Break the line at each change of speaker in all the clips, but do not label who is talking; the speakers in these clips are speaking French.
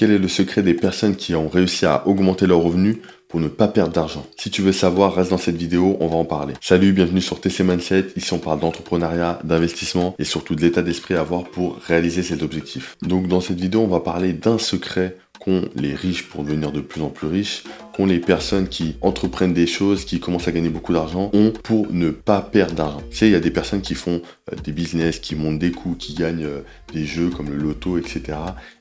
quel est le secret des personnes qui ont réussi à augmenter leurs revenus pour ne pas perdre d'argent? Si tu veux savoir, reste dans cette vidéo, on va en parler. Salut, bienvenue sur TC Mindset. Ici, on parle d'entrepreneuriat, d'investissement et surtout de l'état d'esprit à avoir pour réaliser cet objectif. Donc, dans cette vidéo, on va parler d'un secret qu'ont les riches pour devenir de plus en plus riches, qu'ont les personnes qui entreprennent des choses, qui commencent à gagner beaucoup d'argent, ont pour ne pas perdre d'argent. Tu sais, il y a des personnes qui font euh, des business, qui montent des coups, qui gagnent euh, des jeux comme le loto, etc.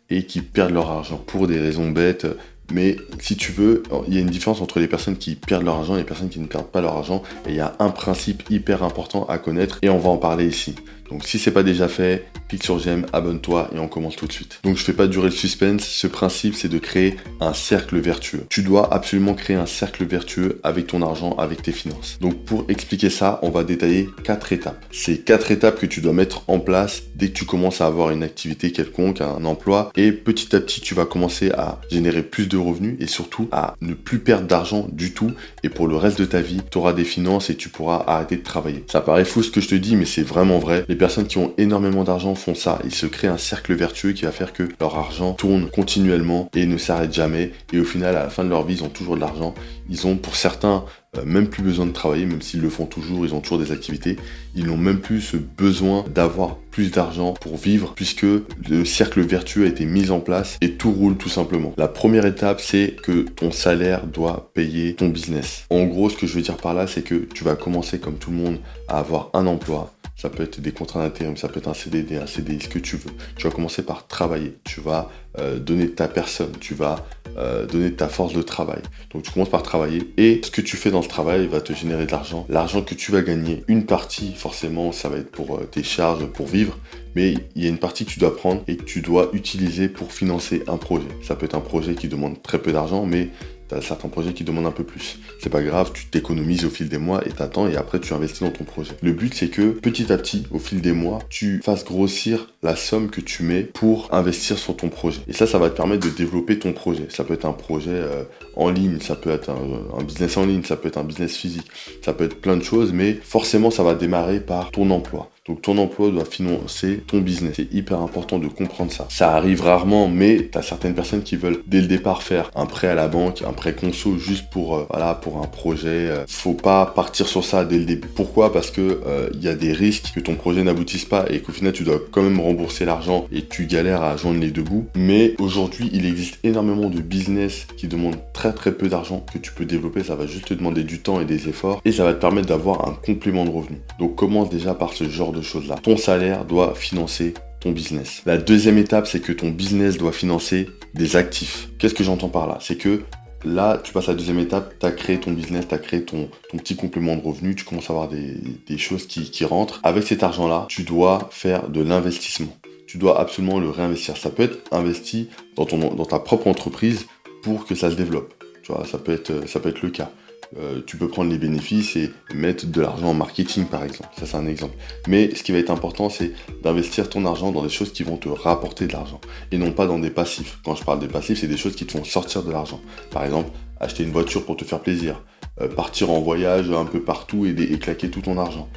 et qui perdent leur argent pour des raisons bêtes. Mais si tu veux, il y a une différence entre les personnes qui perdent leur argent et les personnes qui ne perdent pas leur argent. Et il y a un principe hyper important à connaître et on va en parler ici. Donc si c'est pas déjà fait, clique sur j'aime, abonne-toi et on commence tout de suite. Donc je fais pas durer le suspense, ce principe c'est de créer un cercle vertueux. Tu dois absolument créer un cercle vertueux avec ton argent, avec tes finances. Donc pour expliquer ça, on va détailler quatre étapes. C'est quatre étapes que tu dois mettre en place dès que tu commences à avoir une activité quelconque, un emploi et petit à petit tu vas commencer à générer plus de revenus et surtout à ne plus perdre d'argent du tout et pour le reste de ta vie, tu auras des finances et tu pourras arrêter de travailler. Ça paraît fou ce que je te dis mais c'est vraiment vrai personnes qui ont énormément d'argent font ça. Ils se créent un cercle vertueux qui va faire que leur argent tourne continuellement et ne s'arrête jamais. Et au final, à la fin de leur vie, ils ont toujours de l'argent. Ils ont, pour certains, euh, même plus besoin de travailler, même s'ils le font toujours, ils ont toujours des activités. Ils n'ont même plus ce besoin d'avoir plus d'argent pour vivre puisque le cercle vertueux a été mis en place et tout roule tout simplement. La première étape, c'est que ton salaire doit payer ton business. En gros, ce que je veux dire par là, c'est que tu vas commencer comme tout le monde à avoir un emploi ça peut être des contrats d'intérim, ça peut être un CDD, un CDI, ce que tu veux. Tu vas commencer par travailler. Tu vas euh, donner ta personne. Tu vas euh, donner ta force de travail. Donc tu commences par travailler et ce que tu fais dans ce travail va te générer de l'argent. L'argent que tu vas gagner, une partie forcément, ça va être pour euh, tes charges, pour vivre. Mais il y a une partie que tu dois prendre et que tu dois utiliser pour financer un projet. Ça peut être un projet qui demande très peu d'argent, mais T'as certains projets qui demandent un peu plus. C'est pas grave, tu t'économises au fil des mois et t'attends et après tu investis dans ton projet. Le but c'est que petit à petit, au fil des mois, tu fasses grossir la somme que tu mets pour investir sur ton projet. Et ça, ça va te permettre de développer ton projet. Ça peut être un projet euh, en ligne, ça peut être un, business en ligne, ça peut être un business physique, ça peut être plein de choses, mais forcément ça va démarrer par ton emploi. Donc ton emploi doit financer ton business. C'est hyper important de comprendre ça. Ça arrive rarement, mais tu as certaines personnes qui veulent dès le départ faire un prêt à la banque, un prêt conso juste pour euh, voilà pour un projet. Euh, faut pas partir sur ça dès le début. Pourquoi? Parce que euh, il y a des risques que ton projet n'aboutisse pas et qu'au final tu dois quand même rembourser l'argent et tu galères à joindre les deux bouts. Mais aujourd'hui, il existe énormément de business qui demandent très très peu d'argent que tu peux développer. Ça va juste te demander du temps et des efforts et ça va te permettre d'avoir un complément de revenu. Donc commence déjà par ce genre de choses-là. Ton salaire doit financer ton business. La deuxième étape, c'est que ton business doit financer des actifs. Qu'est-ce que j'entends par là? C'est que là, tu passes à la deuxième étape, tu as créé ton business, tu as créé ton, ton, petit complément de revenu, tu commences à avoir des, choses qui, qui rentrent. Avec cet argent-là, tu dois faire de l'investissement. Tu dois absolument le réinvestir. Ça peut être investi dans, ton, dans ta propre entreprise pour que ça se développe. Ça peut être, ça peut être le cas. Euh, tu peux prendre les bénéfices et mettre de l'argent en marketing par exemple. Ça c'est un exemple. Mais ce qui va être important c'est d'investir ton argent dans des choses qui vont te rapporter de l'argent et non pas dans des passifs. Quand je parle des passifs, c'est des choses qui te font sortir de l'argent. Par exemple, acheter une voiture pour te faire plaisir, euh, partir en voyage un peu partout et, et claquer tout ton argent.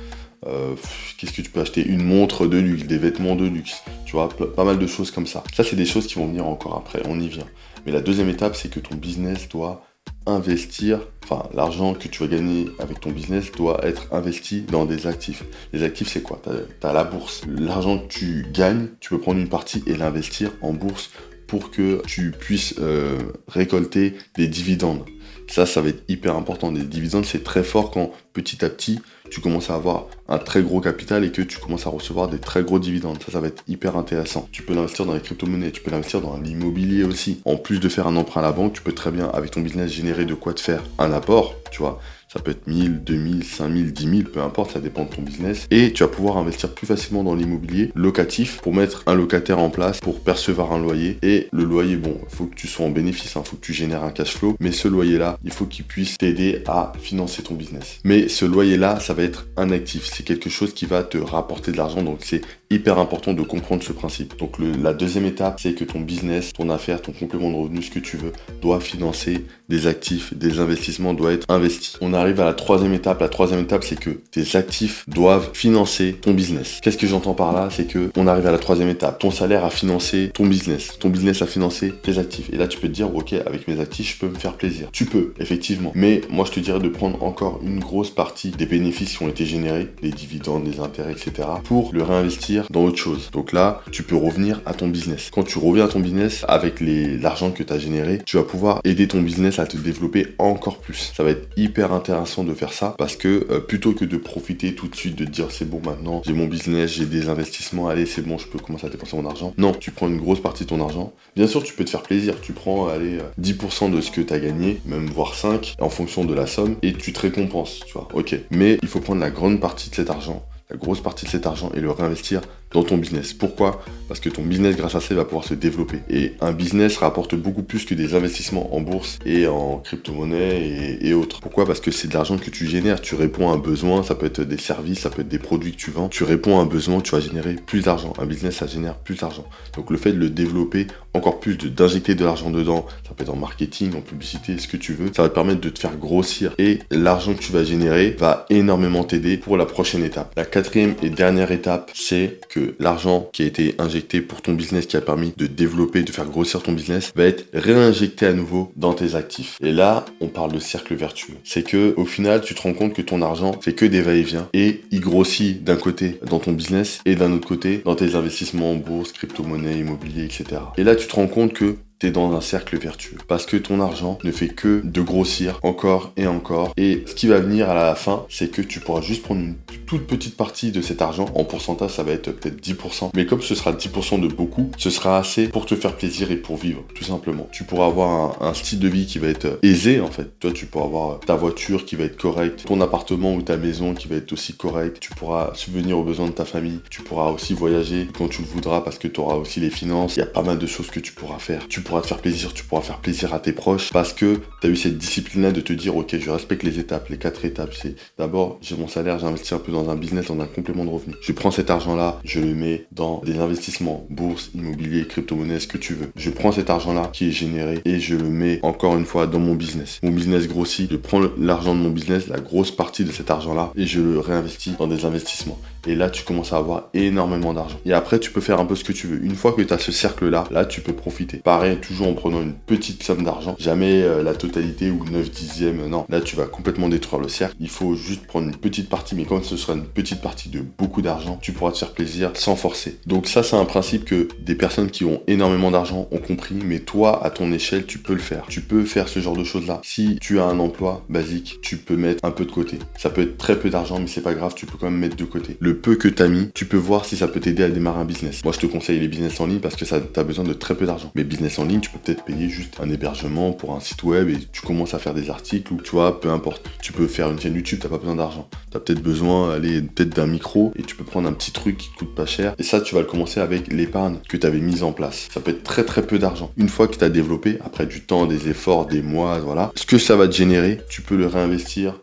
Euh, qu'est-ce que tu peux acheter? Une montre de luxe, des vêtements de luxe, tu vois, pas mal de choses comme ça. Ça, c'est des choses qui vont venir encore après, on y vient. Mais la deuxième étape, c'est que ton business doit investir, enfin l'argent que tu vas gagner avec ton business doit être investi dans des actifs. Les actifs c'est quoi? Tu as, la bourse. L'argent que tu gagnes, tu peux prendre une partie et l'investir en bourse pour que tu puisses euh, récolter des dividendes. Ça, ça va être hyper important. Des dividendes, c'est très fort quand petit à petit, tu commences à avoir un très gros capital et que tu commences à recevoir des très gros dividendes. Ça, ça va être hyper intéressant. Tu peux l'investir dans les crypto-monnaies, tu peux l'investir dans l'immobilier aussi. En plus de faire un emprunt à la banque, tu peux très bien, avec ton business, générer de quoi te faire un apport, tu vois. Ça peut être 1000, 2000, 5000, 10 000, peu importe, ça dépend de ton business. Et tu vas pouvoir investir plus facilement dans l'immobilier locatif pour mettre un locataire en place, pour percevoir un loyer. Et le loyer, bon, il faut que tu sois en bénéfice, il hein, faut que tu génères un cash flow. Mais ce loyer-là, il faut qu'il puisse t'aider à financer ton business. Mais ce loyer-là, ça va être un actif. C'est quelque chose qui va te rapporter de l'argent. Donc c'est hyper important de comprendre ce principe. Donc la deuxième étape, c'est que ton business, ton affaire, ton complément de revenu, ce que tu veux, doit financer des actifs, des investissements, doit être investi. On a arrive à la troisième étape. La troisième étape, c'est que tes actifs doivent financer ton business. Qu'est-ce que j'entends par là? C'est que on arrive à la troisième étape. Ton salaire a financé ton business. Ton business a financé tes actifs. Et là, tu peux te dire, ok, avec mes actifs, je peux me faire plaisir. Tu peux, effectivement. Mais moi, je te dirais de prendre encore une grosse partie des bénéfices qui ont été générés, des dividendes, des intérêts, etc., pour le réinvestir dans autre chose. Donc là, tu peux revenir à ton business. Quand tu reviens à ton business avec l'argent que tu as généré, tu vas pouvoir aider ton business à te développer encore plus. Ça va être hyper intéressant de faire ça parce que euh, plutôt que de profiter tout de suite de dire c'est bon maintenant, j'ai mon business, j'ai des investissements, allez c'est bon, je peux commencer à dépenser mon argent. Non, tu prends une grosse partie de ton argent. Bien sûr, tu peux te faire plaisir. Tu prends allez 10% de ce que tu as gagné, même voire 5 en fonction de la somme et tu te récompenses, tu vois. OK. Mais il faut prendre la grande partie de cet argent la grosse partie de cet argent et le réinvestir dans ton business. Pourquoi? Parce que ton business, grâce à ça, va pouvoir se développer. Et un business rapporte beaucoup plus que des investissements en bourse et en crypto-monnaie et, autres. Pourquoi? Parce que c'est de l'argent que tu génères. Tu réponds à un besoin, ça peut être des services, ça peut être des produits que tu vends. Tu réponds à un besoin, tu vas générer plus d'argent. Un business, ça génère plus d'argent. Donc le fait de le développer encore plus, d'injecter de, l'argent dedans, ça peut être en marketing, en publicité, ce que tu veux, ça va te permettre de te faire grossir. Et l'argent que tu vas générer va énormément t'aider pour la prochaine étape. La quatrième et dernière étape, c'est que l'argent qui a été injecté pour ton business, qui a permis de développer, de faire grossir ton business, va être réinjecté à nouveau dans tes actifs. Et là, on parle de cercle vertueux. C'est que au final, tu te rends compte que ton argent fait que des va-et-vient et il grossit d'un côté dans ton business et d'un autre côté dans tes investissements en bourse, crypto-monnaie, immobilier, etc. Et là, tu te rends compte que dans un cercle vertueux. Parce que ton argent ne fait que de grossir encore et encore. Et ce qui va venir à la fin, c'est que tu pourras juste prendre une toute petite partie de cet argent. En pourcentage, ça va être peut-être 10%. Mais comme ce sera 10% de beaucoup, ce sera assez pour te faire plaisir et pour vivre, tout simplement. Tu pourras avoir un, style de vie qui va être aisé, en fait. Toi, tu pourras avoir ta voiture qui va être correcte, ton appartement ou ta maison qui va être aussi correcte. Tu pourras subvenir aux besoins de ta famille. Tu pourras aussi voyager quand tu le voudras parce que tu auras aussi les finances. Il y a pas mal de choses que tu pourras faire. Tu pourras te faire plaisir, tu pourras faire plaisir à tes proches parce que tu as eu cette discipline-là de te dire, ok, je respecte les étapes, les quatre étapes. C'est d'abord, j'ai mon salaire, j'investis un peu dans un business, dans un complément de revenu. Je prends cet argent-là, je le mets dans des investissements, bourse, immobilier, crypto-monnaie, ce que tu veux. Je prends cet argent-là qui est généré et je le mets encore une fois dans mon business. Mon business grossit, je prends l'argent de mon business, la grosse partie de cet argent-là et je le réinvestis dans des investissements. Et là, tu commences à avoir énormément d'argent. Et après, tu peux faire un peu ce que tu veux. Une fois que tu as ce cercle-là, là, tu peux profiter. Pareil, toujours en prenant une petite somme d'argent. Jamais euh, la totalité ou 9 dixièmes. Non, là, tu vas complètement détruire le cercle. Il faut juste prendre une petite partie. Mais quand ce sera une petite partie de beaucoup d'argent, tu pourras te faire plaisir sans forcer. Donc ça, c'est un principe que des personnes qui ont énormément d'argent ont compris. Mais toi, à ton échelle, tu peux le faire. Tu peux faire ce genre de choses-là. Si tu as un emploi basique, tu peux mettre un peu de côté. Ça peut être très peu d'argent, mais c'est pas grave. Tu peux quand même mettre de côté peu que tu as mis, tu peux voir si ça peut t'aider à démarrer un business. Moi, je te conseille les business en ligne parce que ça as besoin de très peu d'argent. Mais business en ligne, tu peux peut-être payer juste un hébergement pour un site web et tu commences à faire des articles ou tu vois, peu importe. Tu peux faire une chaîne YouTube, t'as pas besoin d'argent. Tu as peut-être besoin aller peut-être d'un micro et tu peux prendre un petit truc qui coûte pas cher. Et ça, tu vas le commencer avec l'épargne que tu avais mise en place. Ça peut être très très peu d'argent. Une fois que tu as développé, après du temps, des efforts, des mois, voilà, ce que ça va te générer, tu peux le réinvestir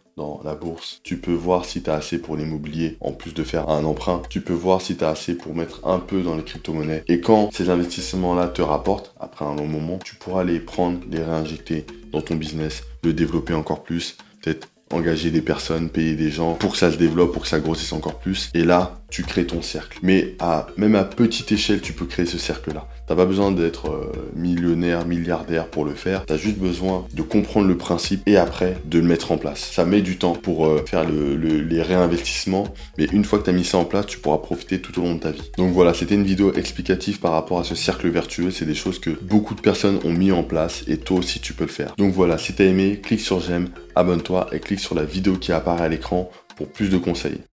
la bourse. Tu peux voir si tu as assez pour l'immobilier, en plus de faire un emprunt. Tu peux voir si tu as assez pour mettre un peu dans les crypto-monnaies. Et quand ces investissements-là te rapportent, après un long moment, tu pourras les prendre, les réinjecter dans ton business, le développer encore plus, peut-être engager des personnes, payer des gens pour que ça se développe, pour que ça grossisse encore plus. Et là, tu crées ton cercle. Mais à, même à petite échelle, tu peux créer ce cercle-là. T'as pas besoin d'être euh, millionnaire, milliardaire pour le faire. T'as juste besoin de comprendre le principe et après de le mettre en place. Ça met du temps pour euh, faire les réinvestissements, mais une fois que tu as mis ça en place, tu pourras profiter tout au long de ta vie. Donc voilà, c'était une vidéo explicative par rapport à ce cercle vertueux. C'est des choses que beaucoup de personnes ont mis en place et toi aussi tu peux le faire. Donc voilà, si t'as aimé, clique sur j'aime, abonne-toi et clique sur la vidéo qui apparaît à l'écran pour plus de conseils.